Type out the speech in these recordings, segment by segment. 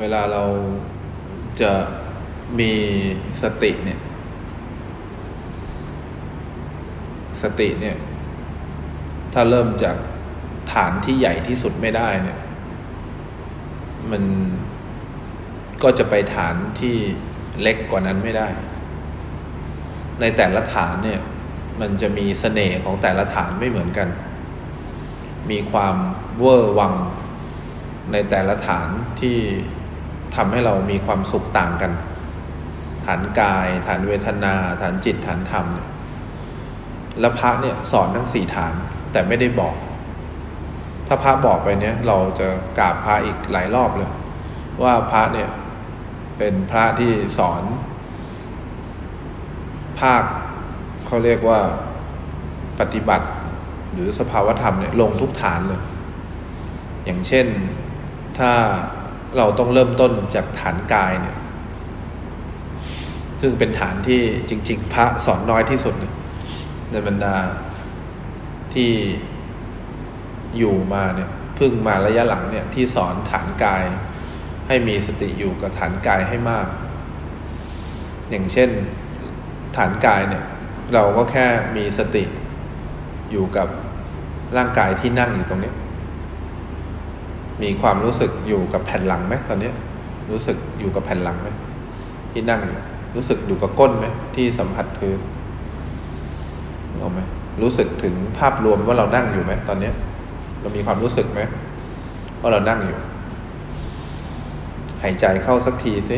เวลาเราจะมีสติเนี่ย สติเนี่ย ถ้าเริ่มจากฐานที่ใหญ่ที่สุดไม่ได้เนี่ย มันก็จะไปฐานที่เล็กกว่านั้นไม่ได้ ในแต่ละฐานเนี่ย มันจะมีเสน่ห์ของแต่ละฐานไม่เหมือนกัน มีความเวอร์วังในแต่ละฐานที่ ทำให้เรามีความสุขต่างกัน ฐานกาย ฐานเวทนา ฐานจิตฐานธรรมเนี่ยแล้วพระเนี่ยสอนทั้งสี่ฐานแต่ไม่ได้บอก ถ้าพระบอกไปเนี่ยเราจะกราบพระอีกหลายรอบเลย ว่าพระเนี่ยเป็นพระที่สอน ภาคเขาเรียกว่าปฏิบัติหรือสภาวธรรมเนี่ยลงทุกฐานเลย อย่างเช่นถ้า เราต้องเริ่มต้นจากฐานกายเนี่ย ซึ่งเป็นฐานที่จริง ๆ พระสอนน้อยที่สุด ในบรรดาที่อยู่มาเนี่ยพึ่งมาระยะหลังเนี่ยที่สอนฐานกาย ให้มีสติอยู่กับฐานกายให้มาก อย่างเช่นฐานกายเนี่ย เราก็แค่มีสติอยู่กับร่างกายที่นั่งอยู่ตรงนี้ มีความรู้สึกอยู่กับแผ่นหลังไหมตอนนี้รู้สึกอยู่กับแผ่นหลังไหมที่นั่งรู้สึกอยู่กับก้นไหมที่สัมผัสพื้นเอาไหมรู้สึกถึงภาพรวมว่าเรานั่งอยู่ไหมตอนนี้เรามีความรู้สึกไหมว่าเรานั่งอยู่ หายใจเข้าสักทีสิ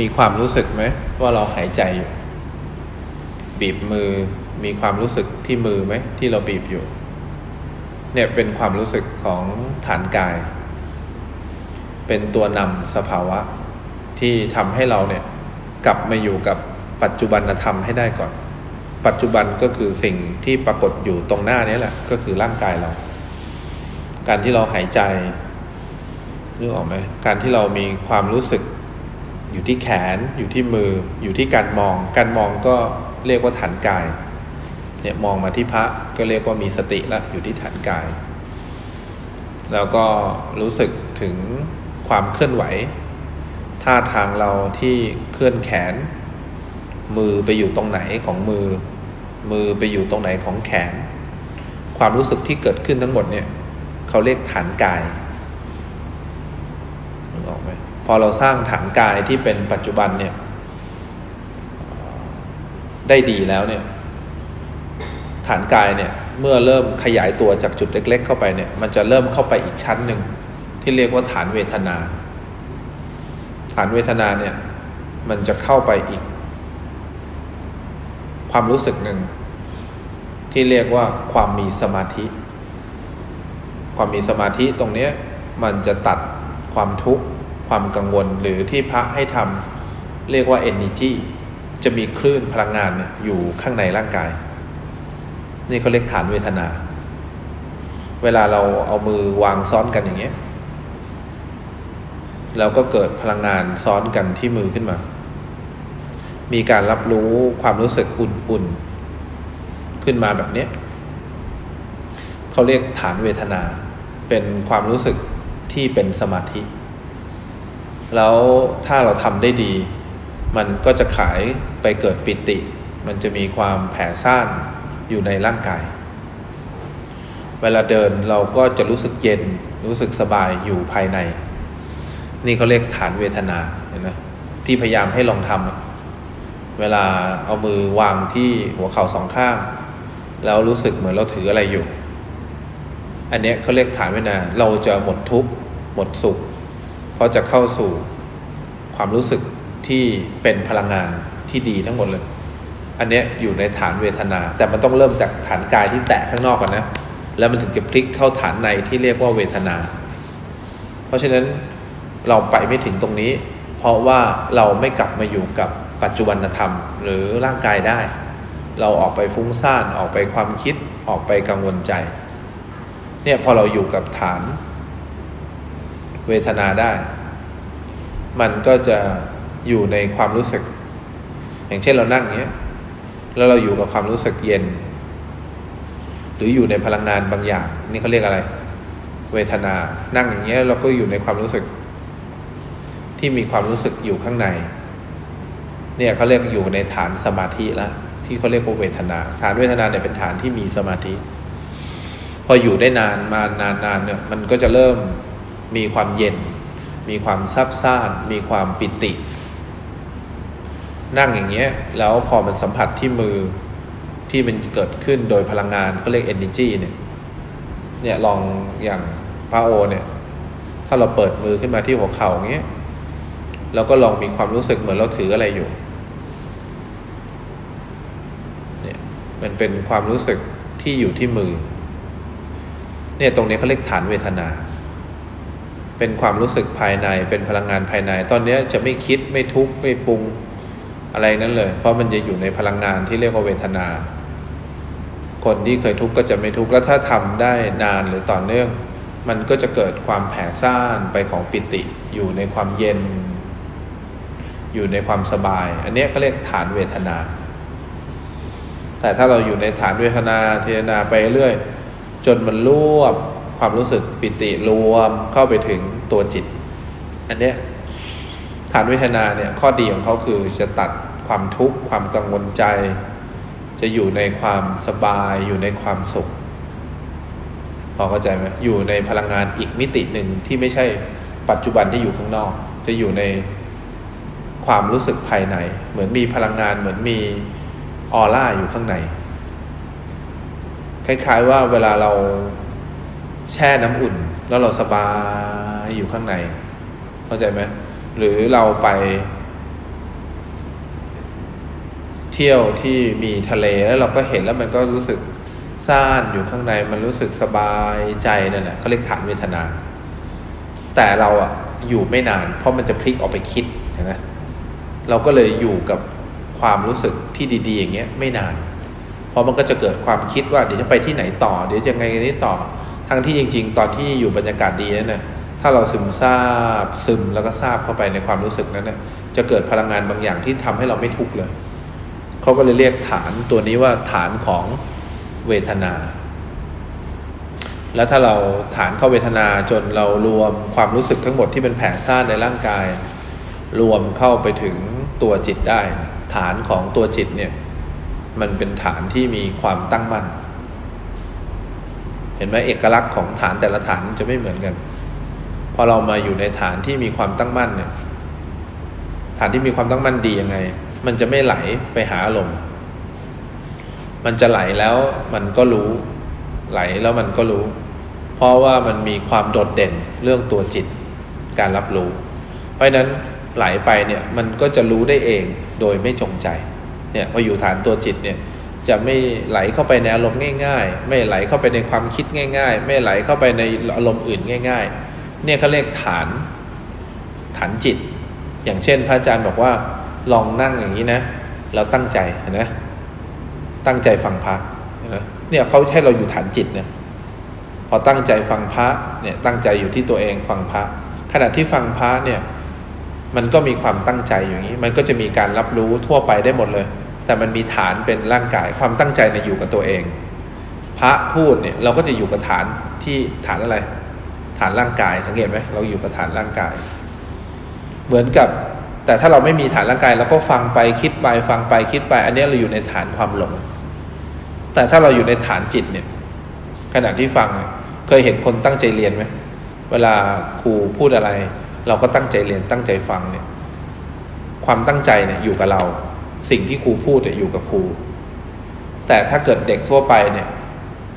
มีความรู้สึกไหมว่าเราหายใจอยู่บีบมือมีความรู้สึกที่มือไหมที่เราบีบอยู่ เนี่ยเป็นความรู้สึกของฐานกาย เป็นตัวนำสภาวะที่ทำให้เราเนี่ยกลับมาอยู่กับปัจจุบันธรรมให้ได้ก่อน ปัจจุบันก็คือสิ่งที่ปรากฏอยู่ตรงหน้านี้แหละ ก็คือร่างกายเรา การที่เราหายใจนึกออกไหมการที่เรามีความรู้สึกอยู่ที่แขน อยู่ที่มือ อยู่ที่การมอง การมองก็เรียกว่าฐานกาย เนี่ยมองมาที่พระก็เรียกว่ามีสติละอยู่ที่ฐานกาย แล้วก็รู้สึกถึงความเคลื่อนไหว ท่าทางเราที่เคลื่อนแขน มือไปอยู่ตรงไหนของมือ มือไปอยู่ตรงไหนของแขน ความรู้สึกที่เกิดขึ้นทั้งหมดเนี่ยเขาเรียกฐานกายนึกออกไหมพอเราสร้างฐานกายที่เป็นปัจจุบันเนี่ยได้ดีแล้วเนี่ย ฐานกายเนี่ยเมื่อเริ่มขยายตัวจากจุดเล็ก ๆ เข้าไปเนี่ยมันจะเริ่มเข้าไปอีกชั้นหนึ่งที่เรียกว่าฐานเวทนา ฐานเวทนาเนี่ยมันจะเข้าไปอีก ความรู้สึกหนึ่งที่เรียกว่าความมีสมาธิ ความมีสมาธิตรงนี้มันจะตัดความทุกข์ความกังวลหรือที่พระให้ทำเรียกว่า energy จะมีคลื่นพลังงานอยู่ข้างในร่างกาย นี่เขาเรียกฐานเวทนา เวลาเราเอามือวางซ้อนกันอย่างเงี้ยเราก็เกิดพลังงานซ้อนกันที่มือขึ้นมา มีการรับรู้ความรู้สึกอุ่นๆ ขึ้นมาแบบนี้ เขาเรียกฐานเวทนา เป็นความรู้สึกที่เป็นสมาธิ แล้วถ้าเราทำได้ดี มันก็จะขายไปเกิดปิติ มันจะมีความแผ่ซ่าน อยู่ในร่างกาย เวลาเดินเราก็จะรู้สึกเย็นรู้สึกสบายอยู่ภายใน นี่เขาเรียกฐานเวทนาเห็นไหมที่พยายามให้ลองทำเวลาเอามือวางที่หัวเข่าสองข้าง แล้วรู้สึกเหมือนเราถืออะไรอยู่ อันนี้เขาเรียกฐานเวทนา เราจะหมดทุกข์หมดสุข เพราะจะเข้าสู่ความรู้สึกที่เป็นพลังงานที่ดีทั้งหมดเลย อันนี้อยู่ในฐานเวทนา แต่มันต้องเริ่มจากฐานกายที่แตะข้างนอกก่อนนะ แล้วมันถึงจะพลิกเข้าฐานในที่เรียกว่าเวทนา เพราะฉะนั้นเราไปไม่ถึงตรงนี้ เพราะว่าเราไม่กลับมาอยู่กับปัจจุบันธรรม หรือร่างกายได้ เราออกไปฟุ้งซ่านออกไปความคิดออกไปกังวลใจ เนี่ยพอเราอยู่กับฐานเวทนาได้ มันก็จะอยู่ในความรู้สึก อย่างเช่นเรานั่งอย่างเงี้ย แล้วเราอยู่กับความรู้สึกเย็น หรืออยู่ในพลังงานบางอย่าง นี่เขาเรียกอะไร เวทนา นั่งอย่างเงี้ยเราก็อยู่ในความรู้สึก ที่มีความรู้สึกอยู่ข้างใน เนี่ยเขาเรียกอยู่ในฐานสมาธิล้วที่เขาเรียกว่าเวทนา ฐานเวทนาเนี่ยเป็นฐานที่มีสมาธิ พออยู่ได้นานมานานๆเนี่ยมันก็จะเริ่มมีความเย็น มีความซับซ่าน มีความปิติ นั่งอย่างเงี้ย แล้วพอมันสัมผัสที่มือที่มันเกิดขึ้นโดยพลังงานก็เรียก energy เนี่ย เนี่ยลองอย่างพระโอเนี่ย ถ้าเราเปิดมือขึ้นมาที่หัวเข่าอย่างเงี้ยเราก็ลองมีความรู้สึกเหมือนเราถืออะไรอยู่ เนี่ยมันเป็นความรู้สึกที่อยู่ที่มือ เนี่ยตรงนี้เขาเรียกฐานเวทนา เป็นความรู้สึกภายในเป็นพลังงานภายใน ตอนนี้จะไม่คิดไม่ทุกข์ไม่ปรุง อะไรนั้นเลย เพราะมันจะอยู่ในพลังงานที่เรียกว่าเวทนา คนที่เคยทุกข์ก็จะไม่ทุกข์แล้วถ้าทำได้นานหรือต่อเนื่อง มันก็จะเกิดความแผ่ซ่านไปของปิติ อยู่ในความเย็น อยู่ในความสบาย อันนี้ก็เรียกฐานเวทนา แต่ถ้าเราอยู่ในฐานเวทนาเทนาไปเรื่อยจนมันรวบความรู้สึกปิติรวมเข้าไปถึงตัวจิต อันเนี้ยฐานเวทนาเนี่ยข้อดีของเขาคือจะตัด ความทุกข์ความกังวลใจ จะอยู่ในความสบายอยู่ในความสุข พอเข้าใจไหมอยู่ในพลังงานอีกมิติหนึ่งที่ไม่ใช่ปัจจุบันที่อยู่ข้างนอก จะอยู่ในความรู้สึกภายใน เหมือนมีพลังงานเหมือนมีออร่าอยู่ข้างใน คล้าย ๆว่าเวลาเราแช่น้ำอุ่น แล้วเราสบายอยู่ข้างใน เข้าใจไหมหรือเราไป เที่ยวที่มีทะเลแล้วเราก็เห็นแล้วมันก็รู้สึกซ่านอยู่ข้างในมันรู้สึกสบายใจนั่นแหละเขาเรียกฐานเวทนา แต่เราอะอยู่ไม่นาน เพราะมันจะพลิกออกไปคิดนไหมเราก็เลยอยู่กับความรู้สึกที่ดี ๆ อย่างเงี้ยไม่นาน เพราะมันก็จะเกิดความคิดว่าเดี๋ยวจะไปที่ไหนต่อ เดี๋ยวยังไงนี้ต่อ ทั้งที่จริง ๆ ตอนที่อยู่บรรยากาศดีนั่นนะถ้าเราซึมซาบซึมแล้วก็ซาบเข้าไปในความรู้สึกนั้นนะจะเกิดพลังงานบางอย่างที่ทำให้เราไม่ทุกข์เลย เขาก็เลยเรียกฐานตัวนี้ว่าฐานของเวทนา แล้วถ้าเราฐานเข้าเวทนาจนเรารวมความรู้สึกทั้งหมดที่เป็นแผลซ่านในร่างกาย รวมเข้าไปถึงตัวจิตได้ ฐานของตัวจิตเนี่ย มันเป็นฐานที่มีความตั้งมั่น เห็นไหมเอกลักษณ์ของฐานแต่ละฐานจะไม่เหมือนกันพอเรามาอยู่ในฐานที่มีความตั้งมั่นเนี่ย ฐานที่มีความตั้งมั่นดียังไง มันจะไม่ไหลไปหาอารมณ์ มันจะไหลแล้วมันก็รู้ ไหลแล้วมันก็รู้ เพราะว่ามันมีความโดดเด่นเรื่องตัวจิตการรับรู้ เพราะนั้นไหลไปเนี่ยมันก็จะรู้ได้เองโดยไม่จงใจเนี่ยพออยู่ฐานตัวจิตเนี่ยจะไม่ไหลเข้าไปในอารมณ์ง่าย ๆ ไม่ไหลเข้าไปในความคิดง่าย ๆ ไม่ไหลเข้าไปในอารมณ์อื่นง่าย ๆ เนี่ยเขาเรียกฐานฐานจิต อย่างเช่น พระอาจารย์บอกว่า ลองนั่งอย่างนี้นะเราตั้งใจนะตั้งใจฟังพระนะเนี่ยเขาให้เราอยู่ฐานจิตเนี่ยพอตั้งใจฟังพระเนี่ยตั้งใจอยู่ที่ตัวเองฟังพระ ขณะที่ฟังพระเนี่ยมันก็มีความตั้งใจอย่างนี้ มันก็จะมีการรับรู้ทั่วไปได้หมดเลย แต่มันมีฐานเป็นร่างกายความตั้งใจในอยู่กับตัวเอง พระพูดเนี่ยเราก็จะอยู่กับฐานที่ฐานอะไร ฐานร่างกายสังเกตไหมเราอยู่กับฐานร่างกาย เหมือนกับ แต่ถ้าเราไม่มีฐานร่างกายเราก็ฟังไปคิดไปฟังไปคิดไป อันนี้เราอยู่ในฐานความหลง แต่ถ้าเราอยู่ในฐานจิตเนี่ย ขณะที่ฟังเคยเห็นคนตั้งใจเรียนไหมเวลาครูพูดอะไร เราก็ตั้งใจเรียนตั้งใจฟังเนี่ย ความตั้งใจเนี่ยอยู่กับเรา สิ่งที่ครูพูดเนี่ยอยู่กับครู แต่ถ้าเกิดเด็กทั่วไปเนี่ย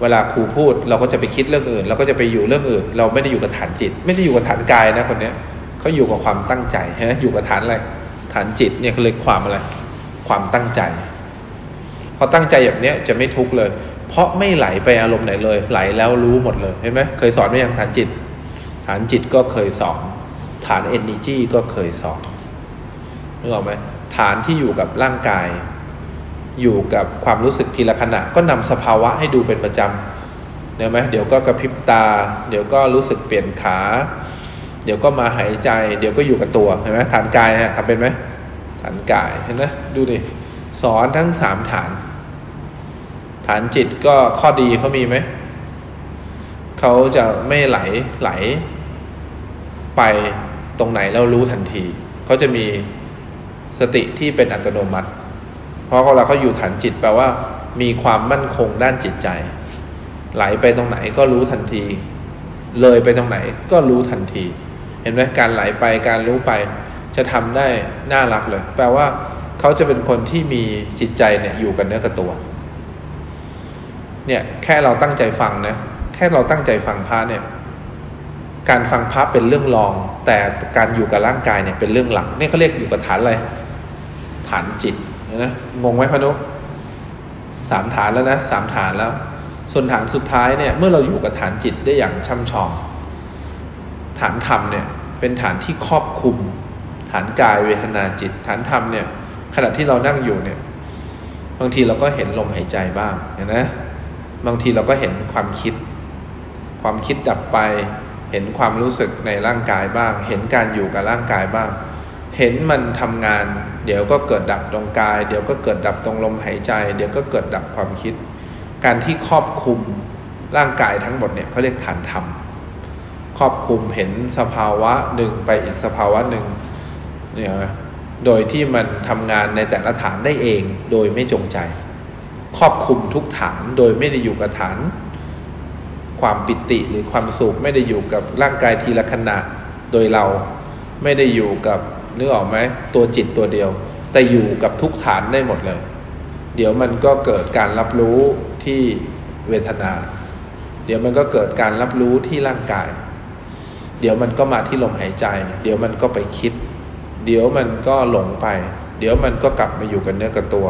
เวลาครูพูดเราก็จะไปคิดเรื่องอื่น เราก็จะไปอยู่เรื่องอื่น เราไม่ได้อยู่กับฐานจิต ไม่ได้อยู่กับฐานกายนะคนเนี้ย เขาอยู่กับความตั้งใจฮะอยู่กับฐานอะไรฐานจิตเนี่ยเขาเรียกความอะไร ความตั้งใจพอตั้งใจแบบเนี้ยจะไม่ทุกข์เลย เพราะไม่ไหลไปอารมณ์ไหนเลย ไหลแล้วรู้หมดเลยเห็นไหมเคยสอนไหมยังฐานจิต ฐานจิตก็เคยสอนฐานเอนนิจีก็เคยสอนนึกออกไหมฐานที่อยู่กับร่างกาย อยู่กับความรู้สึกทีละขณะ ก็นำสภาวะให้ดูเป็นประจำเห็นไหมเดี๋ยวก็กระพริบตา เดี๋ยวก็รู้สึกเปลี่ยนขา เดี๋ยวก็มาหายใจ เดี๋ยวก็อยู่กับตัวเห็นไหมฐานกายฮะทำเป็นไหมฐานกายเห็นไหมดูดิสอนทั้งสามฐาน ฐานจิตก็ข้อดีเขามีไหมเขาจะไม่ไหลไหล ไปตรงไหนเรารู้ทันที เขาจะมีสติที่เป็นอัตโนมัติ เพราะเวลาเขาอยู่ฐานจิตแปลว่า มีความมั่นคงด้านจิตใจ ไหลไปตรงไหนก็รู้ทันที เลยไปตรงไหนก็รู้ทันที ห็นไหมการไหลไปการรู้ไป จะทำได้น่ารักเลย แปลว่าเขาจะเป็นคนที่มีจิตใจเนี่ยอยู่กับเนื้อกับตัว เนี่ยแค่เราตั้งใจฟังนะแค่เราตั้งใจฟังพระเนี่ย การฟังพระเป็นเรื่องรอง แต่การอยู่กับร่างกายเนี่ยเป็นเรื่องหลักนี่เขาเรียกอยู่กับฐานอะไรฐานจิตนะงงไหมพนุสามฐานแล้วนะสามฐานแล้ว ส่วนฐานสุดท้ายเนี่ย เมื่อเราอยู่กับฐานจิตได้อย่างช่ำชอง ฐานธรรมเนี่ย เป็นฐานที่ครอบคุม ฐานกายเวทนาจิต ฐานธรรมเนี่ย ขณะที่เรานั่งอยู่เนี่ย บางทีเราก็เห็นลมหายใจบ้างเห็นไหมบางทีเราก็เห็นความคิด ความคิดดับไป เห็นความรู้สึกในร่างกายบ้าง เห็นการอยู่กับร่างกายบ้าง เห็นมันทำงาน เดี๋ยวก็เกิดดับตรงกาย เดี๋ยวก็เกิดดับตรงลมหายใจ เดี๋ยวก็เกิดดับความคิด การที่ครอบคุมร่างกายทั้งหมดเนี่ยเขาเรียกฐานธรรม ครอบคุมเห็นสภาวะหนึ่งไปอีกสภาวะหนึ่งเนี่ยโดยที่มันทำงานในแต่ละฐานได้เองโดยไม่จงใจ ครอบคุมทุกฐานโดยไม่ได้อยู่กับฐาน ความปิติหรือความสุขไม่ได้อยู่กับร่างกายทีละขณะ โดยเราไม่ได้อยู่กับนึกออกไหมตัวจิตตัวเดียว แต่อยู่กับทุกฐานได้หมดเลย เดี๋ยวมันก็เกิดการรับรู้ที่เวทนา เดี๋ยวมันก็เกิดการรับรู้ที่ร่างกาย เดี๋ยวมันก็มาที่ลมหายใจ เดี๋ยวมันก็ไปคิด เดี๋ยวมันก็หลงไป เดี๋ยวมันก็กลับมาอยู่กับเนื้อกับตัว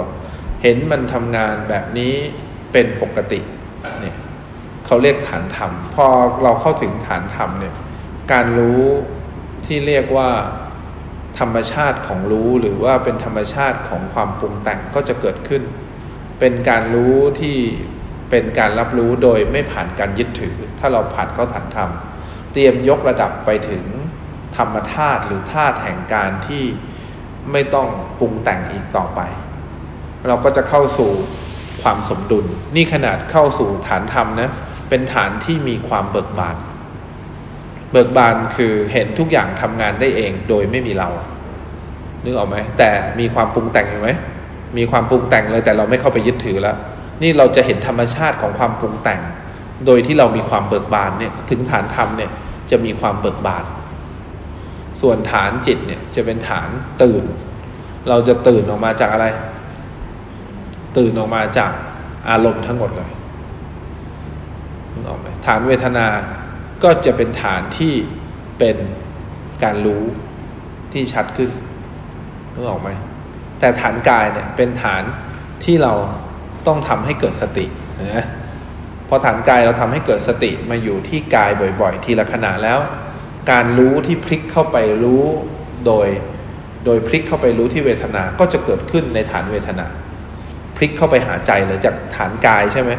เห็นมันทำงานแบบนี้เป็นปกติเนี่ยเขาเรียกฐานธรรม พอเราเข้าถึงฐานธรรมเนี่ยการรู้ที่เรียกว่าธรรมชาติของรู้หรือว่าเป็นธรรมชาติของความปรุงแต่งก็จะเกิดขึ้น เป็นการรู้ที่เป็นการรับรู้โดยไม่ผ่านการยึดถือ ถ้าเราผ่านเข้าฐานธรรม เตรียมยกระดับไปถึงธรรมธาตุหรือธาตุแห่งการที่ไม่ต้องปรุงแต่งอีกต่อไป เราก็จะเข้าสู่ความสมดุล นี่ขนาดเข้าสู่ฐานธรรมนะ เป็นฐานที่มีความเบิกบาน เบิกบานคือเห็นทุกอย่างทำงานได้เองโดยไม่มีเรา นึกออกไหม แต่มีความปรุงแต่งอยู่ไหม มีความปรุงแต่งเลยแต่เราไม่เข้าไปยึดถือแล้ว นี่เราจะเห็นธรรมชาติของความปรุงแต่ง โดยที่เรามีความเบิกบานเนี่ยถึงฐานธรรมเนี่ยจะมีความเบิกบาน ส่วนฐานจิตเนี่ยจะเป็นฐานตื่น เราจะตื่นออกมาจากอะไร ตื่นออกมาจากอารมณ์ทั้งหมดเลยนึกออกไหมฐานเวทนาก็จะเป็นฐานที่เป็นการรู้ที่ชัดขึ้นนึกออกไหมแต่ฐานกายเนี่ยเป็นฐานที่เราต้องทำให้เกิดสตินะ พอฐานกายเราทำให้เกิดสติมาอยู่ที่กายบ่อยๆ ทีละขณะแล้ว การรู้ที่พลิกเข้าไปรู้โดย โดยพลิกเข้าไปรู้ที่เวทนา ก็จะเกิดขึ้นในฐานเวทนา พลิกเข้าไปหาใจเลยจากฐานกายใช่ไหม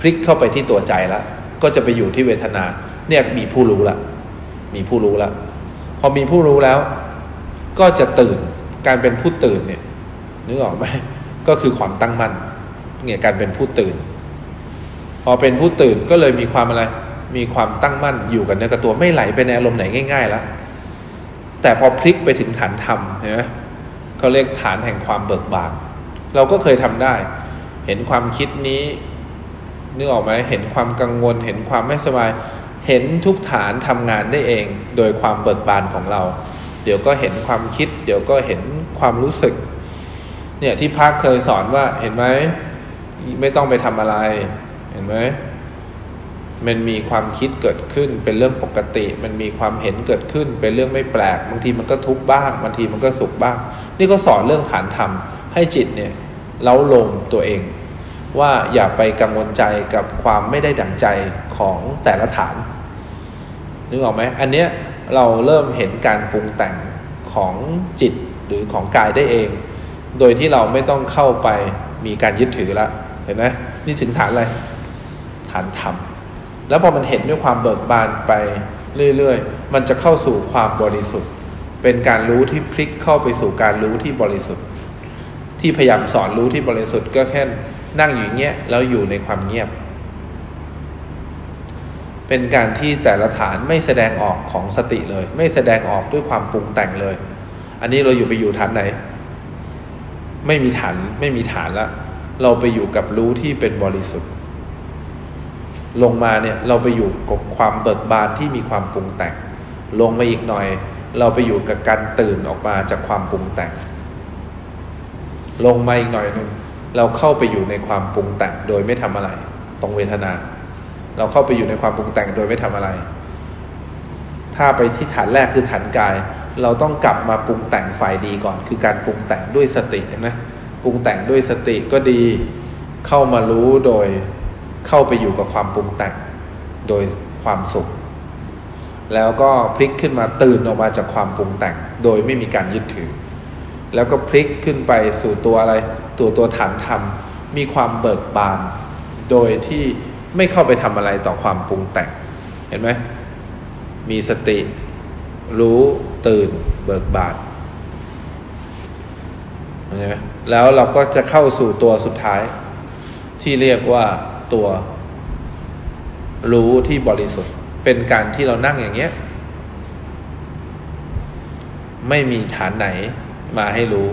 พลิกเข้าไปที่ตัวใจแล้วก็จะไปอยู่ที่เวทนา เนี่ยมีผู้รู้ละมีผู้รู้ละพอมีผู้รู้แล้ว ก็จะตื่นการเป็นผู้ตื่นเนี่ยนึกออกไหมก็คือความตั้งมั่นเนี่ยการเป็นผู้ตื่น พอเป็นผู้ตื่นก็เลยมีความอะไร มีความตั้งมั่นอยู่กับเนื้อกับตัวไม่ไหลไปในอารมณ์ไหนง่ายๆแล้วแต่พอพลิกไปถึงฐานธรรมเห็นไหมเขาเรียกฐานแห่งความเบิกบานเราก็เคยทำได้ เห็นความคิดนี้นึกออกไหมเห็นความกังวล เห็นความไม่สบาย เห็นทุกฐานทำงานได้เอง โดยความเบิกบานของเรา เดี๋ยวก็เห็นความคิด เดี๋ยวก็เห็นความรู้สึก เนี่ยที่พักเคยสอนว่าเห็นไหมไม่ต้องไปทำอะไร เห็นไหมมันมีความคิดเกิดขึ้นเป็นเรื่องปกติ มันมีความเห็นเกิดขึ้น เป็นเรื่องไม่แปลกบางทีมันก็ทุกข์บ้างบางทีมันก็สุขบ้าง นี่ก็สอนเรื่องฐานธรรมให้จิตเนี่ยเล้าลงตัวเอง ว่าอย่าไปกังวลใจกับความไม่ได้ดั่งใจของแต่ละฐานนึกออกไหมอันเนี้ยเราเริ่มเห็นการปรุงแต่งของจิตหรือของกายได้เอง โดยที่เราไม่ต้องเข้าไปมีการยึดถือล้วเห็นไหมนี่ถึงฐานอะไรานธรรม แล้วพอมันเห็นด้วยความเบิกบานไปเรื่อยๆ มันจะเข้าสู่ความบริสุทธิ์ เป็นการรู้ที่พลิกเข้าไปสู่การรู้ที่บริสุทธิ์ ที่พยายามสอนรู้ที่บริสุทธิ์ก็แค่นั่งอยู่เงี้ยแล้วอยู่ในความเงียบ เป็นการที่แต่ละฐานไม่แสดงออกของสติเลย ไม่แสดงออกด้วยความปรุงแต่งเลย อันนี้เราอยู่ไปอยู่ฐานไหน ไม่มีฐานไม่มีฐานละเราไปอยู่กับรู้ที่เป็นบริสุทธิ์ ลงมาเนี่ยเราไปอยู่กับความเบิกบานที่มีความปรุงแต่ง ลงมาอีกหน่อย เราไปอยู่กับการตื่นออกมาจากความปรุงแต่ง ลงมาอีกหน่อยหนึ่งเราเข้าไปอยู่ในความปรุงแต่งโดยไม่ทำอะไร ตรงเวทนา เราเข้าไปอยู่ในความปรุงแต่งโดยไม่ทำอะไร ถ้าไปที่ฐานแรกคือฐานกาย เราต้องกลับมาปรุงแต่งฝ่ายดีก่อน คือการปรุงแต่งด้วยสติเห็นไหมปรุงแต่งด้วยสติก็ดี เข้ามารู้โดย เข้าไปอยู่กับความปรุงแต่งโดยความสุข แล้วก็พลิกขึ้นมาตื่นออกมาจากความปรุงแต่ง โดยไม่มีการยึดถือ แล้วก็พลิกขึ้นไปสู่ตัวอะไร ตัวตัวฐานธรรม มีความเบิกบาน โดยที่ไม่เข้าไปทำอะไรต่อความปรุงแต่ง เห็นไหมมีสติ รู้ตื่นเบิกบานใช่ไหมแล้วเราก็จะเข้าสู่ตัวสุดท้ายที่เรียกว่า ตัวรู้ที่บริสุทธิ์ เป็นการที่เรานั่งอย่างเงี้ย ไม่มีฐานไหนมาให้รู้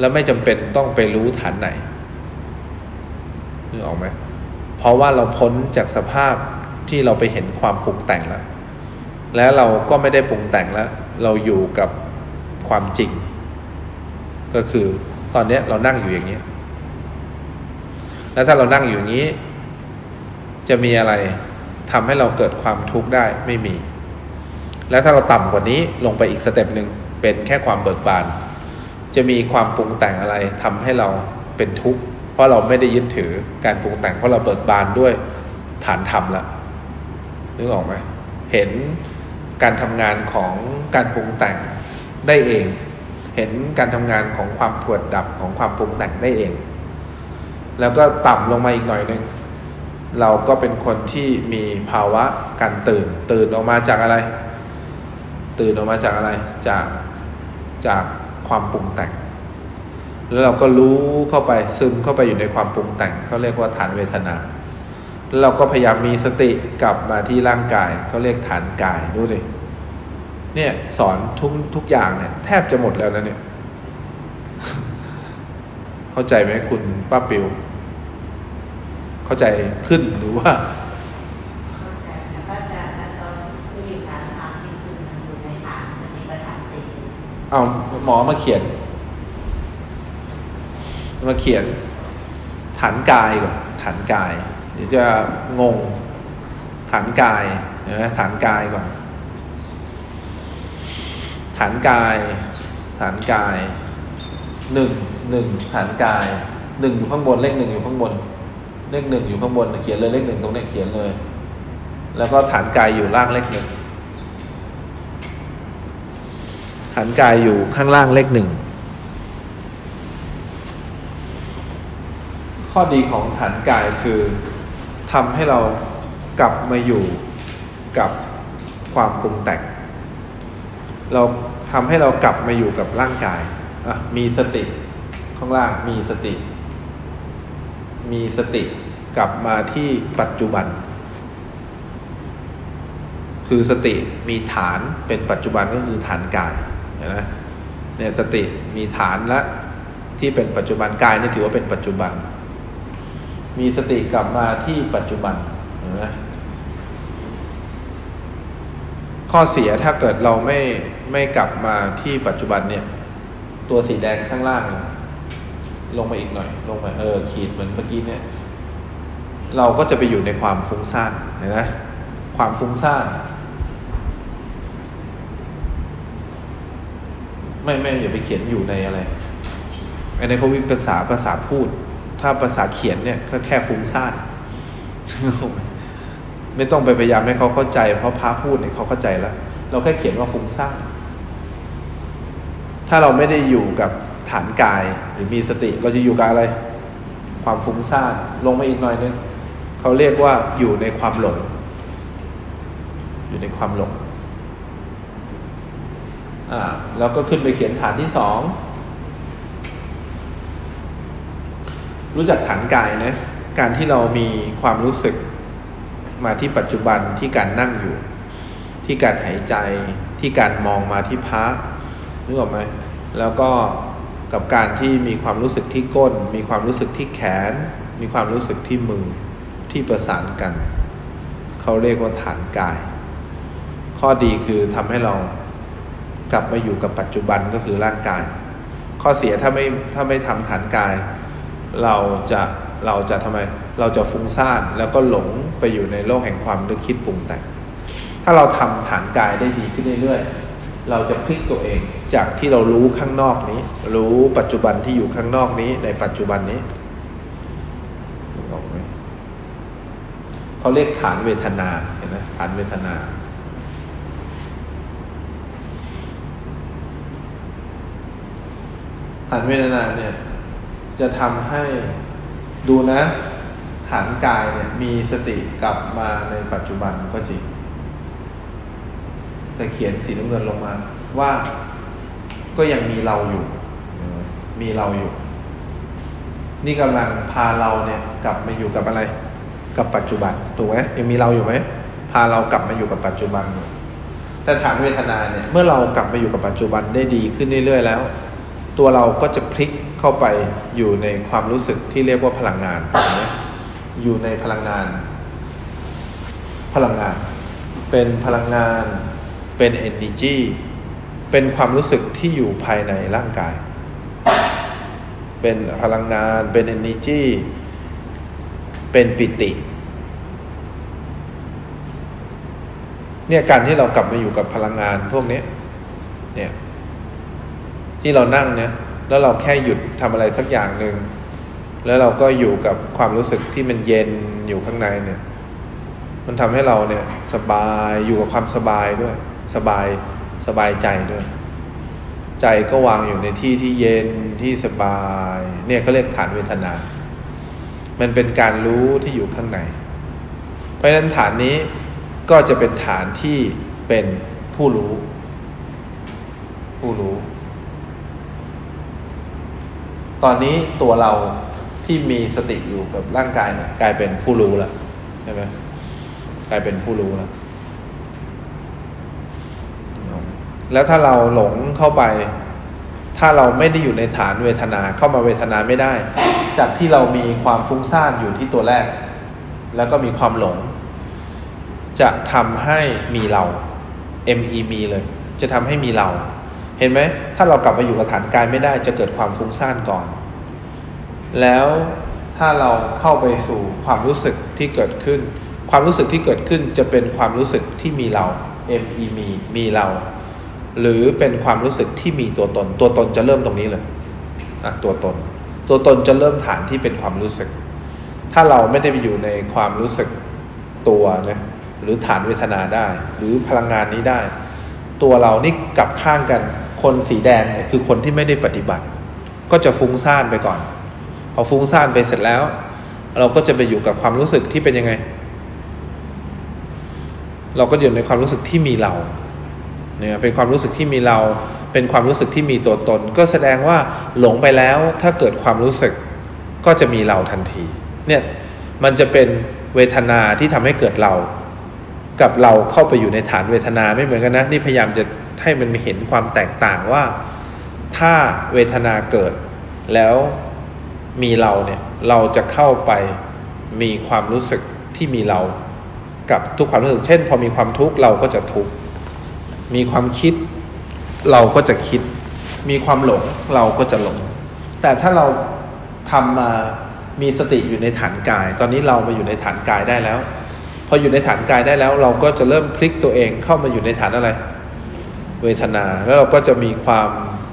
แล้วไม่จำเป็นต้องไปรู้ฐานไหนนึกออกไหมเพราะว่าเราพ้นจากสภาพที่เราไปเห็นความปรุงแต่งแล้ว แล้วเราก็ไม่ได้ปรุงแต่งแล้ว เราอยู่กับความจริง ก็คือตอนนี้เรานั่งอยู่อย่างนี้ แล้วถ้าเรานั่งอยู่อย่างนี้ จะมีอะไรทำให้เราเกิดความทุกข์ได้ไม่มี แล้วถ้าเราต่ำกว่านี้ลงไปอีกสเต็ปหนึ่งเป็นแค่ความเบิกบาน จะมีความปรุงแต่งอะไรทำให้เราเป็นทุกข์เพราะเราไม่ได้ยึดถือการปรุงแต่งเพราะเราเบิกบานด้วยฐานธรรมละนึกออกไหมเห็นการทำงานของการปรุงแต่งได้เอง เห็นการทำงานของความปวดดับของความปรุงแต่งได้เอง แล้วก็ต่ำลงมาอีกหน่อยหนึ่ง เราก็เป็นคนที่มีภาวะการตื่น ตื่นออกมาจากอะไร ตื่นออกมาจากอะไรจากจากความปรุงแต่ง แล้วเราก็รู้เข้าไปซึมเข้าไปอยู่ในความปรุงแต่งเขาเรียกว่าฐานเวทนา แล้วเราก็พยายามมีสติกลับมาที่ร่างกายเขาเรียกฐานกายดูดิเนี่ยสอนทุกทุกอย่างเนี่ย แทบจะหมดแล้วนะเนี่ย เข้าใจไหมคุณป้าปิว เข้าใจขึ้นหรือว่าเข้าใจแต่ก็จะตอนที่อยู่ฐานธรรมที่คือมันอยู่ในฐานสติปัฏฐานสี่เอาหมอมาเขียน มาเขียน ฐานกายก่อนฐานกาย เดี๋ยวจะงง ฐานกายเห็นไหมฐานกายก่อน ฐานกาย ฐานกายหนึ่งหนึ่งฐานกายหนึ่งอยู่ข้างบนเลขหนึ่งอยู่ข้างบน เลขหนึ่งอยู่ข้างบนเขียนเลยเลขหนึ่งตรงนี้เขียนเลย แล้วก็ฐานกายอยู่ล่างเลขหนึ่งฐานกายอยู่ข้างล่างเลขหนึ่งข้อดีของฐานกายคือทำให้เรากลับมาอยู่กับความปรุงแต่งเราทำให้เรากลับมาอยู่กับร่างกายมีสติข้างล่างมีสติ มีสติกลับมาที่ปัจจุบัน คือสติมีฐานเป็นปัจจุบันก็คือฐานกายเห็นไหมเนี่ยสติมีฐานและที่เป็นปัจจุบันกายนี่ถือว่าเป็นปัจจุบัน มีสติกลับมาที่ปัจจุบันเห็นไหมข้อเสียถ้าเกิดเราไม่ไม่กลับมาที่ปัจจุบันเนี่ย ตัวสีแดงข้างล่าง ลงมาอีกหน่อย ลงมาเออขีดเหมือนเมื่อกี้เนี่ย เราก็จะไปอยู่ในความฟุ้งซ่านเห็นไหมความฟุ้งซ่านไม่ไม่อย่าไปเขียนอยู่ในอะไรอันนี้เขาวิภาษาภาษาพูด ถ้าภาษาเขียนเนี่ยก็แค่ฟุ้งซ่านไม่ต้องไปพยายามให้เขาเข้าใจ เพราะพระพูดเนี่ยเขาเข้าใจแล้ว เราแค่เขียนว่าฟุ้งซ่านถ้าเราไม่ได้อยู่กับ ฐานกายหรือมีสติ เราจะอยู่กับอะไร ความฟุ้งซ่านลงมาอีกหน่อยนึงเขาเรียกว่าอยู่ในความหลง อยู่ในความหลงอ่าแล้วก็ขึ้นไปเขียนฐานที่สองรู้จักฐานกายนะการที่เรามีความรู้สึกมาที่ปัจจุบันที่การนั่งอยู่ ที่การหายใจที่การมองมาที่พระนึกออกไหมแล้วก็ กับการที่มีความรู้สึกที่ก้น มีความรู้สึกที่แขน มีความรู้สึกที่มือที่ประสานกัน เขาเรียกว่าฐานกาย ข้อดีคือทำให้เรากลับมาอยู่กับปัจจุบันก็คือร่างกาย ข้อเสียถ้าไม่ถ้าไม่ทำฐานกาย เราจะเราจะทำไม เราจะฟุ้งซ่านแล้วก็หลงไปอยู่ในโลกแห่งความนึกคิดปรุงแต่ง ถ้าเราทำฐานกายได้ดีขึ้นเรื่อยๆเราจะพลิกตัวเอง จากที่เรารู้ข้างนอกนี้ รู้ปัจจุบันที่อยู่ข้างนอกนี้ ในปัจจุบันนี้ออกไหมเขาเรียกฐานเวทนาเห็นไหมฐานเวทนา ฐานเวทนาเนี่ย จะทำให้ดูนะ ฐานกายเนี่ย มีสติกลับมาในปัจจุบันก็จริง แต่เขียนสีน้ำเงินลงมาว่า ก็ยังมีเราอยู่ มีเราอยู่ นี่กำลังพาเราเนี่ยกลับมาอยู่กับอะไร กับปัจจุบันถูกไหมยังมีเราอยู่ไหมพาเรากลับมาอยู่กับปัจจุบันอยู่แต่ฐานเวทนาเนี่ยเมื่อเรากลับมาอยู่กับปัจจุบันได้ดีขึ้นเรื่อยๆแล้ว ตัวเราก็จะพลิกเข้าไปอยู่ในความรู้สึกที่เรียกว่าพลังงานอยู่ในพลังงาน พลังงาน เป็นพลังงานเป็น energy เป็นความรู้สึกที่อยู่ภายในร่างกาย เป็นพลังงาน เป็น energy เป็นปิติ เนี่ยการที่เรากลับมาอยู่กับพลังงานพวกนี้เนี่ยที่เรานั่งเนี่ยแล้วเราแค่หยุดทำอะไรสักอย่างหนึ่งแล้วเราก็อยู่กับความรู้สึกที่มันเย็นอยู่ข้างในเนี่ย มันทำให้เราเนี่ยสบายอยู่กับความสบายด้วย สบาย สบายใจด้วย ใจก็วางอยู่ในที่ที่เย็นที่สบาย เนี่ยเขาเรียกฐานเวทนา มันเป็นการรู้ที่อยู่ข้างใน เพราะฉะนั้นฐานนี้ก็จะเป็นฐานที่เป็นผู้รู้ ผู้รู้ ตอนนี้ตัวเราที่มีสติอยู่กับร่างกายเนี่ยกลายเป็นผู้รู้แล้วใช่ไหมกลายเป็นผู้รู้แล้ว แล้วถ้าเราหลงเข้าไป ถ้าเราไม่ได้อยู่ในฐานเวทนาเข้ามาเวทนาไม่ได้ จากที่เรามีความฟุ้งซ่านอยู่ที่ตัวแรก แล้วก็มีความหลง จะทำให้มีเรา ME มีเลย จะทำให้มีเรา เห็นไหม ถ้าเรากลับมาอยู่กับฐานกายไม่ได้ จะเกิดความฟุ้งซ่านก่อน แล้วถ้าเราเข้าไปสู่ความรู้สึกที่เกิดขึ้น ความรู้สึกที่เกิดขึ้นจะเป็นความรู้สึกที่มีเรา ME มีมีเรา หรือเป็นความรู้สึกที่มีตัวตน ตัวตนจะเริ่มตรงนี้เลยอะตัวตน ตัวตนจะเริ่มฐานที่เป็นความรู้สึก ถ้าเราไม่ได้ไปอยู่ในความรู้สึกตัวนะหรือฐานเวทนาได้ หรือพลังงานนี้ได้ ตัวเรานี่กลับข้างกันคนสีแดงเนี่ยคือคนที่ไม่ได้ปฏิบัติ ก็จะฟุ้งซ่านไปก่อน พอฟุ้งซ่านไปเสร็จแล้ว เราก็จะไปอยู่กับความรู้สึกที่เป็นยังไง เราก็อยู่ในความรู้สึกที่มีเรา เนี่ยเป็นความรู้สึกที่มีเราเป็นความรู้สึกที่มีตัวตน ก็แสดงว่าหลงไปแล้วถ้าเกิดความรู้สึกก็จะมีเราทันทีเนี่ยมันจะเป็นเวทนาที่ทำให้เกิดเรา กับเราเข้าไปอยู่ในฐานเวทนาไม่เหมือนกันนะนี่พยายามจะให้มันเห็นความแตกต่างว่า ถ้าเวทนาเกิดแล้วมีเราเนี่ยเราจะเข้าไปมีความรู้สึกที่มีเรา กับทุกความรู้สึก เช่น พอมีความทุกข์เราก็จะทุกข์ มีความคิด เราก็จะคิด มีความหลงเราก็จะหลง แต่ถ้าเราทำมามีสติอยู่ในฐานกาย ตอนนี้เรามาอยู่ในฐานกายได้แล้ว พออยู่ในฐานกายได้แล้ว เราก็จะเริ่มพลิกตัวเองเข้ามาอยู่ในฐานอะไร เวทนา แล้วเราก็จะมีความ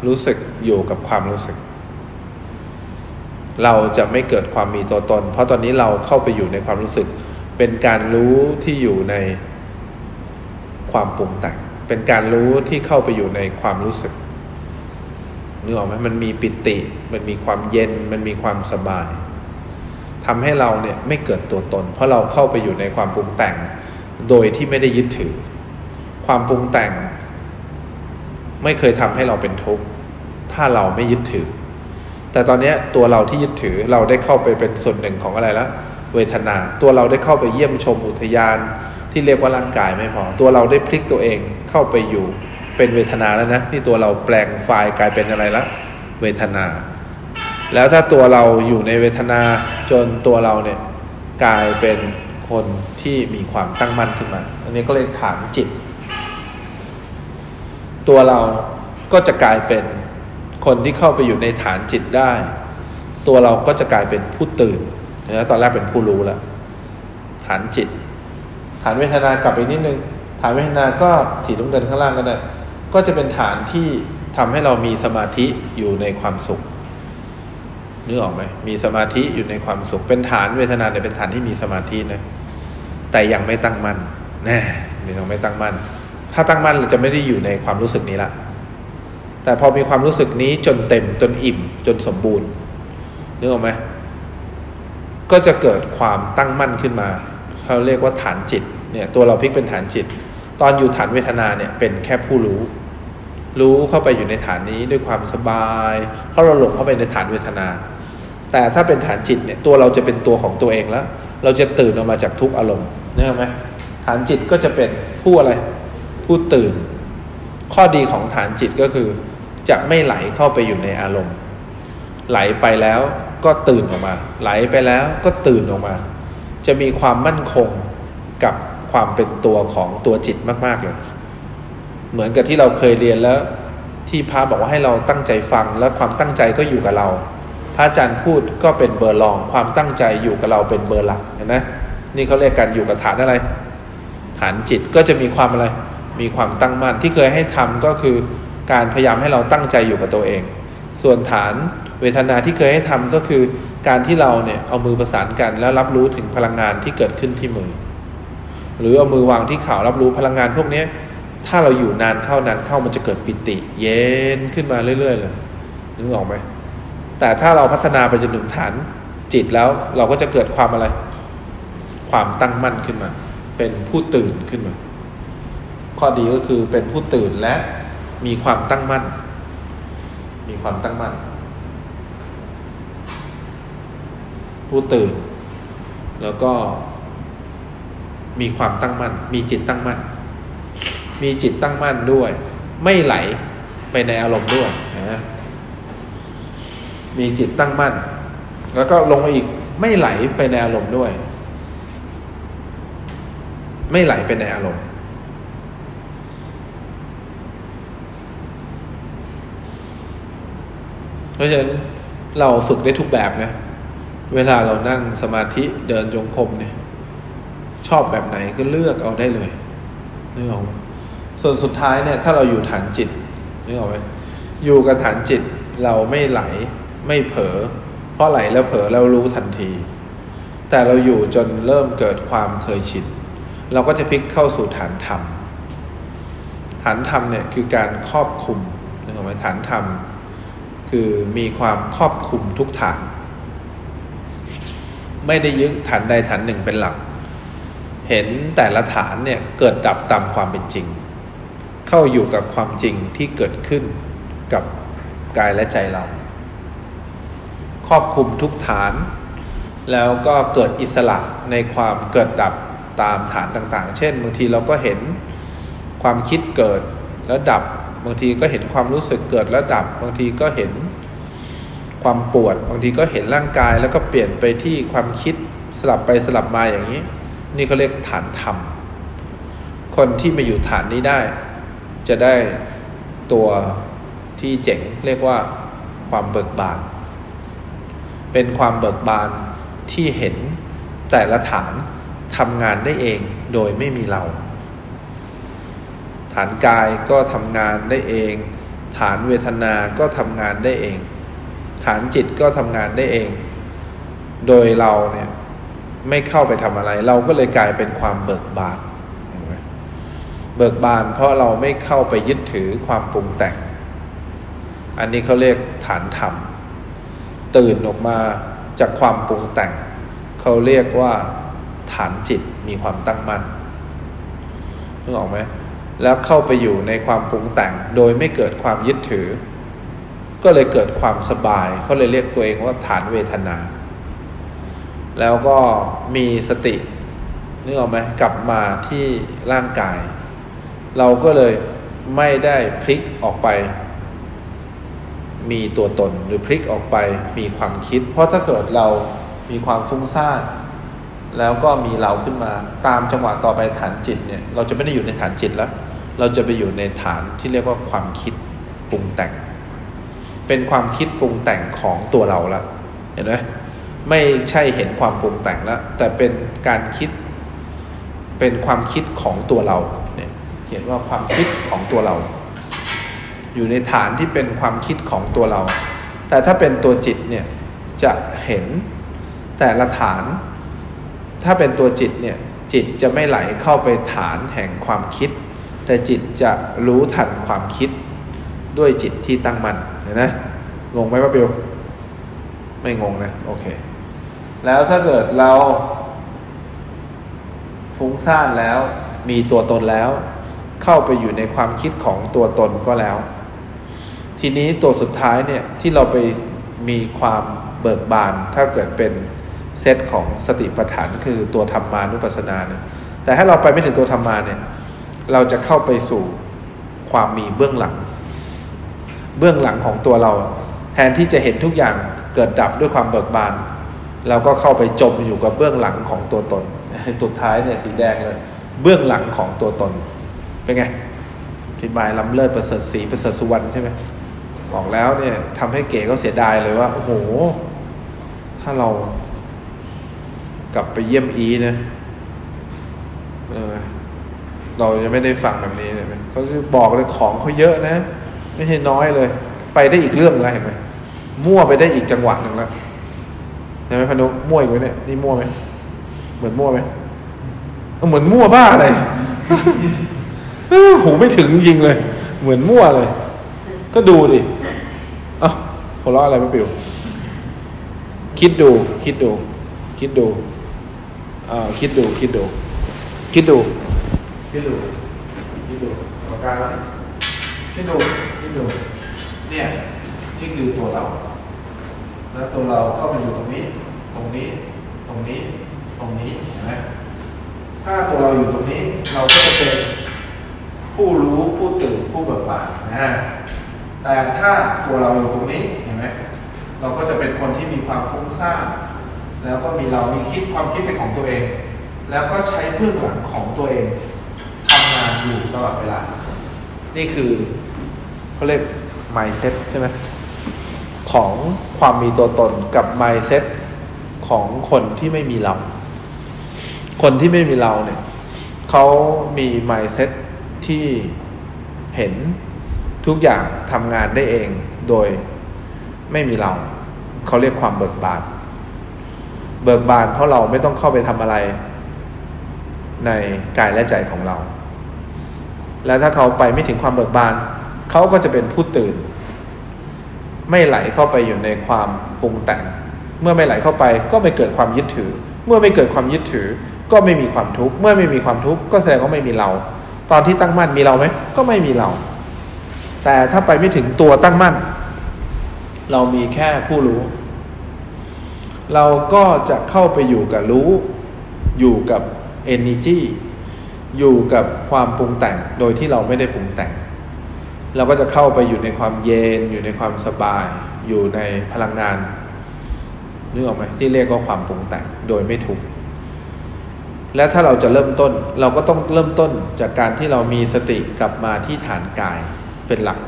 รู้สึกอยู่กับความรู้สึก เราจะไม่เกิดความมีตัวตน เพราะตอนนี้เราเข้าไปอยู่ในความรู้สึก เป็นการรู้ที่อยู่ในความปรุงแต่ง เป็นการรู้ที่เข้าไปอยู่ในความรู้สึกนึกออกไหมมันมีปิติ มันมีความเย็น มันมีความสบายทำให้เราเนี่ยไม่เกิดตัวตน เพราะเราเข้าไปอยู่ในความปรุงแต่ง โดยที่ไม่ได้ยึดถือ ความปรุงแต่ง ไม่เคยทำให้เราเป็นทุกข์ ถ้าเราไม่ยึดถือ แต่ตอนนี้ตัวเราที่ยึดถือเราได้เข้าไปเป็นส่วนหนึ่งของอะไรแล้วเวทนา ตัวเราได้เข้าไปเยี่ยมชมอุทยาน ที่เรียกว่าร่างกายไม่พอ ตัวเราได้พลิกตัวเองเข้าไปอยู่เป็นเวทนาแล้วนะนี่ตัวเราแปลงไฟล์กลายเป็นอะไรละเวทนา แล้วถ้าตัวเราอยู่ในเวทนาจนตัวเราเนี่ยกลายเป็นคนที่มีความตั้งมั่นขึ้นมา อันนี้ก็เลยฐานจิต ตัวเราก็จะกลายเป็นคนที่เข้าไปอยู่ในฐานจิตได้ ตัวเราก็จะกลายเป็นผู้ตื่นนะตอนแรกเป็นผู้รู้แล้วฐานจิต ฐานเวทนากลับไปนิดนึง ฐานเวทนาก็ถีดลงเดินข้างล่างก็ได้ก็จะเป็นฐานที่ทำให้เรามีสมาธิอยู่ในความสุขนึกออกไหมมีสมาธิอยู่ในความสุข เป็นฐานเวทนาเนี่ยเป็นฐานที่มีสมาธินะแต่ยังไม่ตั้งมั่นแน่ยังไม่ตั้งมั่นถ้าตั้งมั่นเราจะไม่ได้อยู่ในความรู้สึกนี้ละแต่พอมีความรู้สึกนี้จนเต็มจนอิ่มจนสมบูรณ์นึกออกไหมก็จะเกิดความตั้งมั่นขึ้นมา เขาเรียกว่าฐานจิต เนี่ยตัวเราพลิกเป็นฐานจิต ตอนอยู่ฐานเวทนาเนี่ยเป็นแค่ผู้รู้ รู้เข้าไปอยู่ในฐานนี้ด้วยความสบาย เพราะเราหลงเข้าไปในฐานเวทนา แต่ถ้าเป็นฐานจิตเนี่ยตัวเราจะเป็นตัวของตัวเองแล้ว เราจะตื่นออกมาจากทุกอารมณ์นึกอไหมฐานจิตก็จะเป็นผู้อะไร ผู้ตื่น ข้อดีของฐานจิตก็คือ จะไม่ไหลเข้าไปอยู่ในอารมณ์ ไหลไปแล้วก็ตื่นออกมา ไหลไปแล้วก็ตื่นออกมา จะมีความมั่นคงกับ ความเป็นตัวของตัวจิตมากๆเลย เหมือนกับที่เราเคยเรียนแล้ว ที่พระบอกว่าให้เราตั้งใจฟังแล้วความตั้งใจก็อยู่กับเรา พระอาจารย์พูดก็เป็นเบอร์รอง ความตั้งใจอยู่กับเราเป็นเบอร์หลักเห็นไหมนี่เขาเรียกกันอยู่กับฐานอะไร ฐานจิตก็จะมีความอะไร มีความตั้งมั่นที่เคยให้ทำก็คือการพยายามให้เราตั้งใจอยู่กับตัวเอง ส่วนฐานเวทนาที่เคยให้ทำก็คือการที่เราเนี่ยเอามือประสานกันแล้วรับรู้ถึงพลังงานที่เกิดขึ้นที่มือ หรือเอามือวางที่ข่าวรับรู้พลังงานพวกนี้ถ้าเราอยู่นานเข้านานเข้ามันจะเกิดปิติ เย็นขึ้นมาเรื่อย ๆ เลยนึกออกไหมแต่ถ้าเราพัฒนาไปจนถึงฐานจิตแล้วเราก็จะเกิดความอะไร ความตั้งมั่นขึ้นมา เป็นผู้ตื่นขึ้นมา ข้อดีก็คือเป็นผู้ตื่นและมีความตั้งมั่น มีความตั้งมั่น ผู้ตื่น แล้วก็ มีความตั้งมั่น มีจิตตั้งมั่น มีจิตตั้งมั่นด้วย ไม่ไหลไปในอารมณ์ด้วยนะมีจิตตั้งมั่น แล้วก็ลงมาอีกไม่ไหลไปในอารมณ์ด้วย ไม่ไหลไปในอารมณ์ เพราะฉะนั้นเราฝึกได้ทุกแบบนะ เวลาเรานั่งสมาธิเดินจงกรมเนี่ย ชอบแบบไหนก็เลือกเอาได้เลยนึกออกไหมส่วนสุดท้ายเนี่ยถ้าเราอยู่ฐานจิตนึกออกไหมอยู่กับฐานจิตเราไม่ไหลไม่เผลอเพราะไหลแล้วเผลอเรารู้ทันที แต่เราอยู่จนเริ่มเกิดความเคยชินเราก็จะพลิกเข้าสู่ฐานธรรม ฐานธรรมเนี่ยคือการครอบคุมนึกออกไหมฐานธรรม คือมีความครอบคุมทุกฐาน ไม่ได้ยึดฐานใดฐานหนึ่งเป็นหลัก เห็นแต่ละฐานเนี่ยเกิดดับตามความเป็นจริง เข้าอยู่กับความจริงที่เกิดขึ้นกับกายและใจเรา ครอบคุมทุกฐาน แล้วก็เกิดอิสระในความเกิดดับตามฐานต่างๆ เช่นบางทีเราก็เห็นความคิดเกิดแล้วดับ บางทีก็เห็นความรู้สึกเกิดแล้วดับ บางทีก็เห็นความปวด บางทีก็เห็นร่างกายแล้วก็เปลี่ยนไปที่ความคิดสลับไปสลับมาอย่างนี้ นี่เขาเรียกฐานธรรม คนที่มาอยู่ฐานนี้ได้ จะได้ตัวที่เจ๋งเรียกว่าความเบิกบาน เป็นความเบิกบานที่เห็นแต่ละฐานทำงานได้เองโดยไม่มีเรา ฐานกายก็ทำงานได้เอง ฐานเวทนาก็ทำงานได้เอง ฐานจิตก็ทำงานได้เอง โดยเราเนี่ย ไม่เข้าไปทำอะไร เราก็เลยกลายเป็นความเบิกบานเบิกบานเพราะเราไม่เข้าไปยึดถือความปรุงแต่ง อันนี้เขาเรียกฐานธรรม ตื่นออกมาจากความปรุงแต่ง เขาเรียกว่าฐานจิตมีความตั้งมั่นนึกออกไหมแล้วเข้าไปอยู่ในความปรุงแต่ง โดยไม่เกิดความยึดถือ ก็เลยเกิดความสบาย เขาเลยเรียกตัวเองว่าฐานเวทนา แล้วก็มีสตินึกออกไหมกลับมาที่ร่างกาย เราก็เลยไม่ได้พลิกออกไป มีตัวตนหรือพลิกออกไปมีความคิด เพราะถ้าเกิดเรามีความฟุ้งซ่านแล้วก็มีเราขึ้นมาตามจังหวะต่อไปฐานจิตเนี่ย เราจะไม่ได้อยู่ในฐานจิตแล้ว เราจะไปอยู่ในฐานที่เรียกว่าความคิดปรุงแต่ง เป็นความคิดปรุงแต่งของตัวเราละเห็นไหม ไม่ใช่เห็นความปรุงแต่งแล้ว แต่เป็นการคิดเป็นความคิดของตัวเราเนี่ยเขียนว่าความคิดของตัวเรา อยู่ในฐานที่เป็นความคิดของตัวเรา แต่ถ้าเป็นตัวจิตเนี่ยจะเห็นแต่ละฐาน ถ้าเป็นตัวจิตเนี่ยจิตจะไม่ไหลเข้าไปฐานแห่งความคิด แต่จิตจะรู้ทันความคิดด้วยจิตที่ตั้งมัน่นเห็นไหมงงไหมป้าเปียวไม่งงนะ โอเค แล้วถ้าเกิดเราฟุ้งซ่านแล้ว มีตัวตนแล้ว เข้าไปอยู่ในความคิดของตัวตนก็แล้ว ทีนี้ตัวสุดท้ายเนี่ยที่เราไปมีความเบิกบาน ถ้าเกิดเป็นเซตของสติปัฏฐานคือตัวธรรมานุปัสสนาเนี่ยแต่ถ้าเราไปไม่ถึงตัวธรรมาเนี่ย เราจะเข้าไปสู่ความมีเบื้องหลัง เบื้องหลังของตัวเรา แทนที่จะเห็นทุกอย่างเกิดดับด้วยความเบิกบาน เราก็เข้าไปจมอยู่กับเบื้องหลังของตัวตนสุดท้ายเนี่ยสีแดงเลย เบื้องหลังของตัวตน เป็นไงอธิบายล้ำเลิศประเสริฐสีประเสริฐสุวรรณใช่ไหมบอกแล้วเนี่ยทำให้เก๋ก็เสียดายเลยว่า โอ้โห ถ้าเรากลับไปเยี่ยมอีนะเราจะไม่ได้ฟังแบบนี้เลยไหมเขาจะบอกเลยของเขาเยอะนะ ไม่ใช่น้อยเลย ไปได้อีกเรื่องแล้วเห็นไหมมั่วไปได้อีกจังหวะหนึ่งแล้ว เห็นไหมพนุมั่วอีกไหมเนี่ยนี่มั่วไหมเหมือนมั่วไหมเหมือนมั่วบ้าอะไรหูไม่ถึงจริงเลย เหมือนมั่วเลย ก็ดูดิเอะหัวเราะอะไรไม่ปิวคิดดู คิดดู คิดดูอ่าคิดดู คิดดู คิดดู คิดดู คิดดูประการแล้วคิดดู คิดดู เนี่ย นี่คือตัวเรา แล้วตัวเราเข้ามาอยู่ตรงนี้ ตรงนี้ ตรงนี้ ตรงนี้เห็นไหมถ้าตัวเราอยู่ตรงนี้ เราก็จะเป็นผู้รู้ผู้ตื่นผู้เบิกบานนะ แต่ถ้าตัวเราอยู่ตรงนี้เห็นไหมเราก็จะเป็นคนที่มีความฟุ้งซ่านแล้วก็มีเรามีคิดความคิดเป็นของตัวเอง แล้วก็ใช้เบื้องหลังของตัวเองทำงานอยู่ตลอดเวลา นี่คือเขาเรียก mindset ใช่ไหม ของความมีตัวตนกับ mindset ของคนที่ไม่มีเรา คนที่ไม่มีเราเนี่ยเขามี mindset ที่เห็นทุกอย่างทำงานได้เองโดยไม่มีเรา เขาเรียกความเบิกบาน เบิกบานเพราะเราไม่ต้องเข้าไปทำอะไร ในกายและใจของเรา แล้วถ้าเขาไปไม่ถึงความเบิกบาน เขาก็จะเป็นผู้ตื่น ไม่ไหลเข้าไปอยู่ในความปรุงแต่ง เมื่อไม่ไหลเข้าไปก็ไม่เกิดความยึดถือ เมื่อไม่เกิดความยึดถือ ก็ไม่มีความทุกข์ เมื่อไม่มีความทุกข์ก็แสดงว่าไม่มีเรา ตอนที่ตั้งมั่นมีเราไหมก็ไม่มีเรา แต่ถ้าไปไม่ถึงตัวตั้งมั่น เรามีแค่ผู้รู้ เราก็จะเข้าไปอยู่กับรู้ อยู่กับ energy อยู่กับความปรุงแต่งโดยที่เราไม่ได้ปรุงแต่ง เราก็จะเข้าไปอยู่ในความเย็น อยู่ในความสบาย อยู่ในพลังงานนึกออกไหมที่เรียกว่าความปรุงแต่งโดยไม่ถูก และถ้าเราจะเริ่มต้น เราก็ต้องเริ่มต้นจากการที่เรามีสติกลับมาที่ฐานกายเป็นหลัก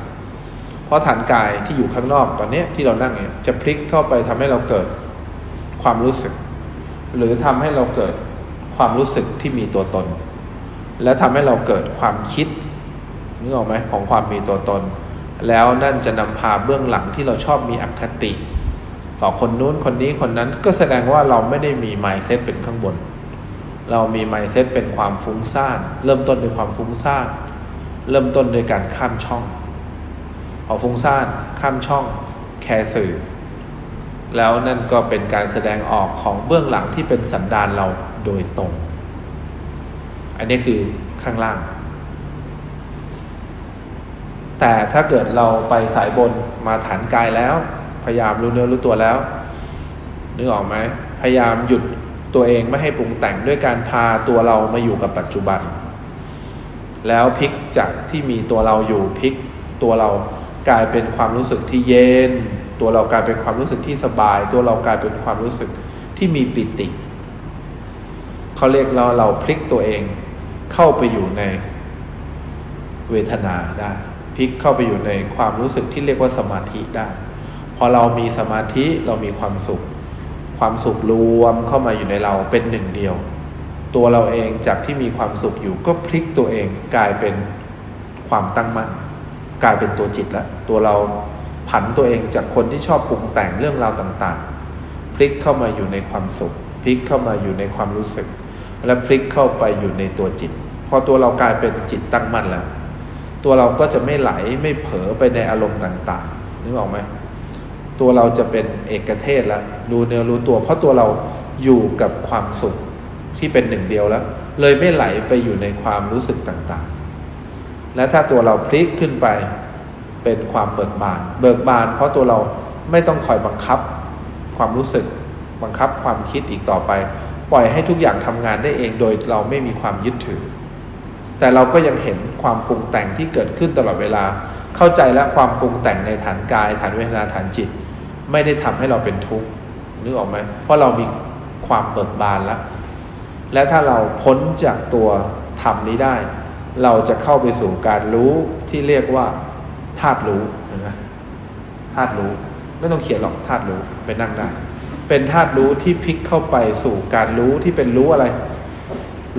เพราะฐานกายที่อยู่ข้างนอกตอนนี้ที่เรานั่งเนี่ยจะพลิกเข้าไปทำให้เราเกิดความรู้สึก หรือทำให้เราเกิดความรู้สึกที่มีตัวตน และทำให้เราเกิดความคิด นึกออกไหมของความมีตัวตน แล้วนั่นจะนำพาเบื้องหลังที่เราชอบมีอคติ ต่อคนนู้นคนนี้คนนั้นก็แสดงว่าเราไม่ได้มีไมเซ็ตเป็นข้างบน เรามีไมเซ็ตเป็นความฟุ้งซ่านเริ่มต้นด้วยความฟุ้งซ่านเริ่มต้นโดยการข้ามช่องเอฟุ้งซ่านข้ามช่อง แคร์สื่อ แล้วนั่นก็เป็นการแสดงออกของเบื้องหลังที่เป็นสันดานเราโดยตรง อันนี้คือข้างล่าง แต่ถ้าเกิดเราไปสายบนมาฐานกายแล้ว พยายามรู้เนื้อรู้ตัวแล้วนึกออกไหมพยายามหยุดตัวเองไม่ให้ปรุงแต่งด้วยการพาตัวเรามาอยู่กับปัจจุบัน แล้วพลิกจากที่มีตัวเราอยู่พลิกตัวเรากลายเป็นความรู้สึกที่เย็น ตัวเรากลายเป็นความรู้สึกที่สบาย ตัวเรากลายเป็นความรู้สึกที่มีปิติเขาเรียกเราเราพลิกตัวเองเข้าไปอยู่ในเวทนาได้ พลิกเข้าไปอยู่ในความรู้สึกที่เรียกว่าสมาธิได้ พอเรามีสมาธิเรามีความสุข ความสุขรวมเข้ามาอยู่ในเราเป็นหนึ่งเดียว ตัวเราเองจากที่มีความสุขอยู่ก็พลิกตัวเองกลายเป็นความตั้งมั่นกลายเป็นตัวจิตละตัวเราผันตัวเองจากคนที่ชอบปรุงแต่งเรื่องราวต่างๆ พลิกเข้ามาอยู่ในความสุข พลิกเข้ามาอยู่ในความรู้สึก และพลิกเข้าไปอยู่ในตัวจิต พอตัวเรากลายเป็นจิตตั้งมั่นแล้ว ตัวเราก็จะไม่ไหลไม่เผลอไปในอารมณ์ต่างๆนึกออกไหมตัวเราจะเป็นเอกเทศแล้วรู้เนื้อรู้ตัว เพราะตัวเราอยู่กับความสุขที่เป็นหนึ่งเดียวแล้ว เลยไม่ไหลไปอยู่ในความรู้สึกต่างๆ และถ้าตัวเราพลิกขึ้นไปเป็นความเบิกบาน เบิกบาน เพราะตัวเราไม่ต้องคอยบังคับ ความรู้สึกบังคับความคิดอีกต่อไป ปล่อยให้ทุกอย่างทำงานได้เองโดยเราไม่มีความยึดถือ แต่เราก็ยังเห็นความปรุงแต่งที่เกิดขึ้นตลอดเวลา เข้าใจและความปรุงแต่งในฐานกาย ฐานเวทนาฐานจิต ไม่ได้ทำให้เราเป็นทุกข์นึกออกไหมเพราะเรามีความเบิกบานแล้ว และถ้าเราพ้นจากตัวธรรมนี้ได้ เราจะเข้าไปสู่การรู้ที่เรียกว่าธาตุรู้นะธาตุรู้ไม่ต้องเขียนหรอกธาตุรู้ไปนั่งได้เป็นธาตุรู้ที่พลิกเข้าไปสู่การรู้ที่เป็นรู้อะไร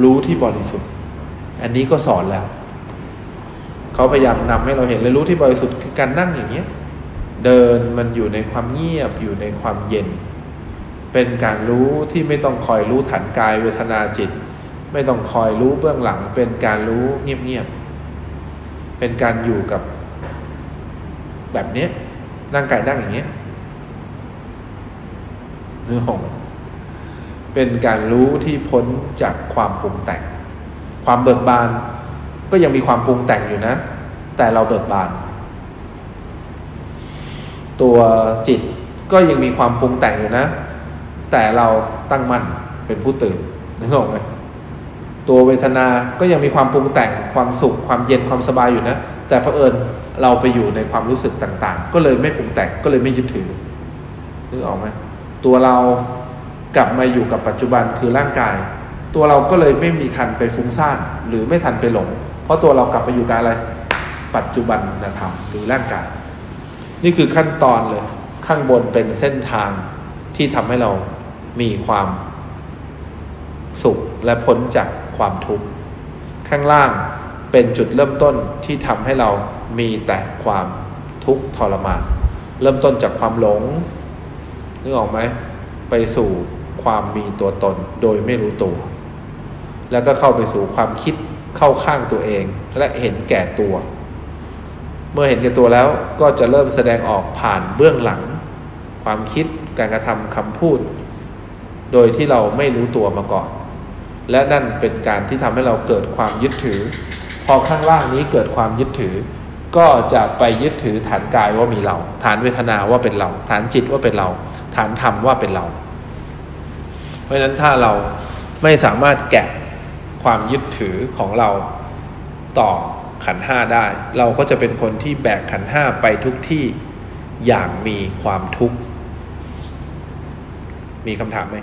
รู้ที่บริสุทธิ์ อันนี้ก็สอนแล้ว เขาพยายามนำให้เราเห็นเลยรู้ที่บริสุทธิ์คือการนั่งอย่างเนี้ย เดินมันอยู่ในความเงียบอยู่ในความเย็น เป็นการรู้ที่ไม่ต้องคอยรู้ฐานกายเวทนาจิต ไม่ต้องคอยรู้เบื้องหลัง เป็นการรู้เงียบๆเป็นการอยู่กับ แบบเนี้ยนั่งกายนั่งอย่างเงี้ยเนื้อหงเป็นการรู้ที่พ้นจากความปรุงแต่ง ความเบิกบาน ก็ยังมีความปรุงแต่งอยู่นะ แต่เราเบิกบาน ตัวจิตก็ยังมีความปรุงแต่งอยู่นะ แต่เราตั้งมั่นเป็นผู้ตื่นนึกออกไหมตัวเวทนาก็ยังมีความปรุงแต่งความสุข ความเย็นความสบายอยู่นะ แต่เผอิญเราไปอยู่ในความรู้สึกต่าง ๆ ก็เลยไม่ปรุงแต่งก็เลยไม่ยึดถือนึกออกไหมตัวเรากลับมาอยู่กับปัจจุบันคือร่างกาย ตัวเราก็เลยไม่มีทันไปฟุ้งซ่านหรือไม่ทันไปหลง เพราะตัวเรากลับไปอยู่กับอะไร ปัจจุบันธรรมหรือร่างกาย นี่คือขั้นตอนเลย ข้างบนเป็นเส้นทางที่ทำให้เรามีความสุขและพ้นจากความทุกข์ ข้างล่างเป็นจุดเริ่มต้นที่ทำให้เรามีแต่ความทุกข์ทรมาน เริ่มต้นจากความหลงนึกออกไหมไปสู่ความมีตัวตนโดยไม่รู้ตัว แล้วก็เข้าไปสู่ความคิดเข้าข้างตัวเอง และเห็นแก่ตัว เมื่อเห็นแก่ตัวแล้วก็จะเริ่มแสดงออกผ่านเบื้องหลัง ความคิดการกระทำคำพูด โดยที่เราไม่รู้ตัวมาก่อน และนั่นเป็นการที่ทำให้เราเกิดความยึดถือ พอข้างล่างนี้เกิดความยึดถือ ก็จะไปยึดถือฐานกายว่ามีเรา ฐานเวทนาว่าเป็นเรา ฐานจิตว่าเป็นเรา ฐานธรรมว่าเป็นเรา เพราะฉะนั้นถ้าเราไม่สามารถแกะ ความยึดถือของเราต่อขันห้าได้ เราก็จะเป็นคนที่แบกขันห้าไปทุกที่อย่างมีความทุกข์ มีคำถามไหม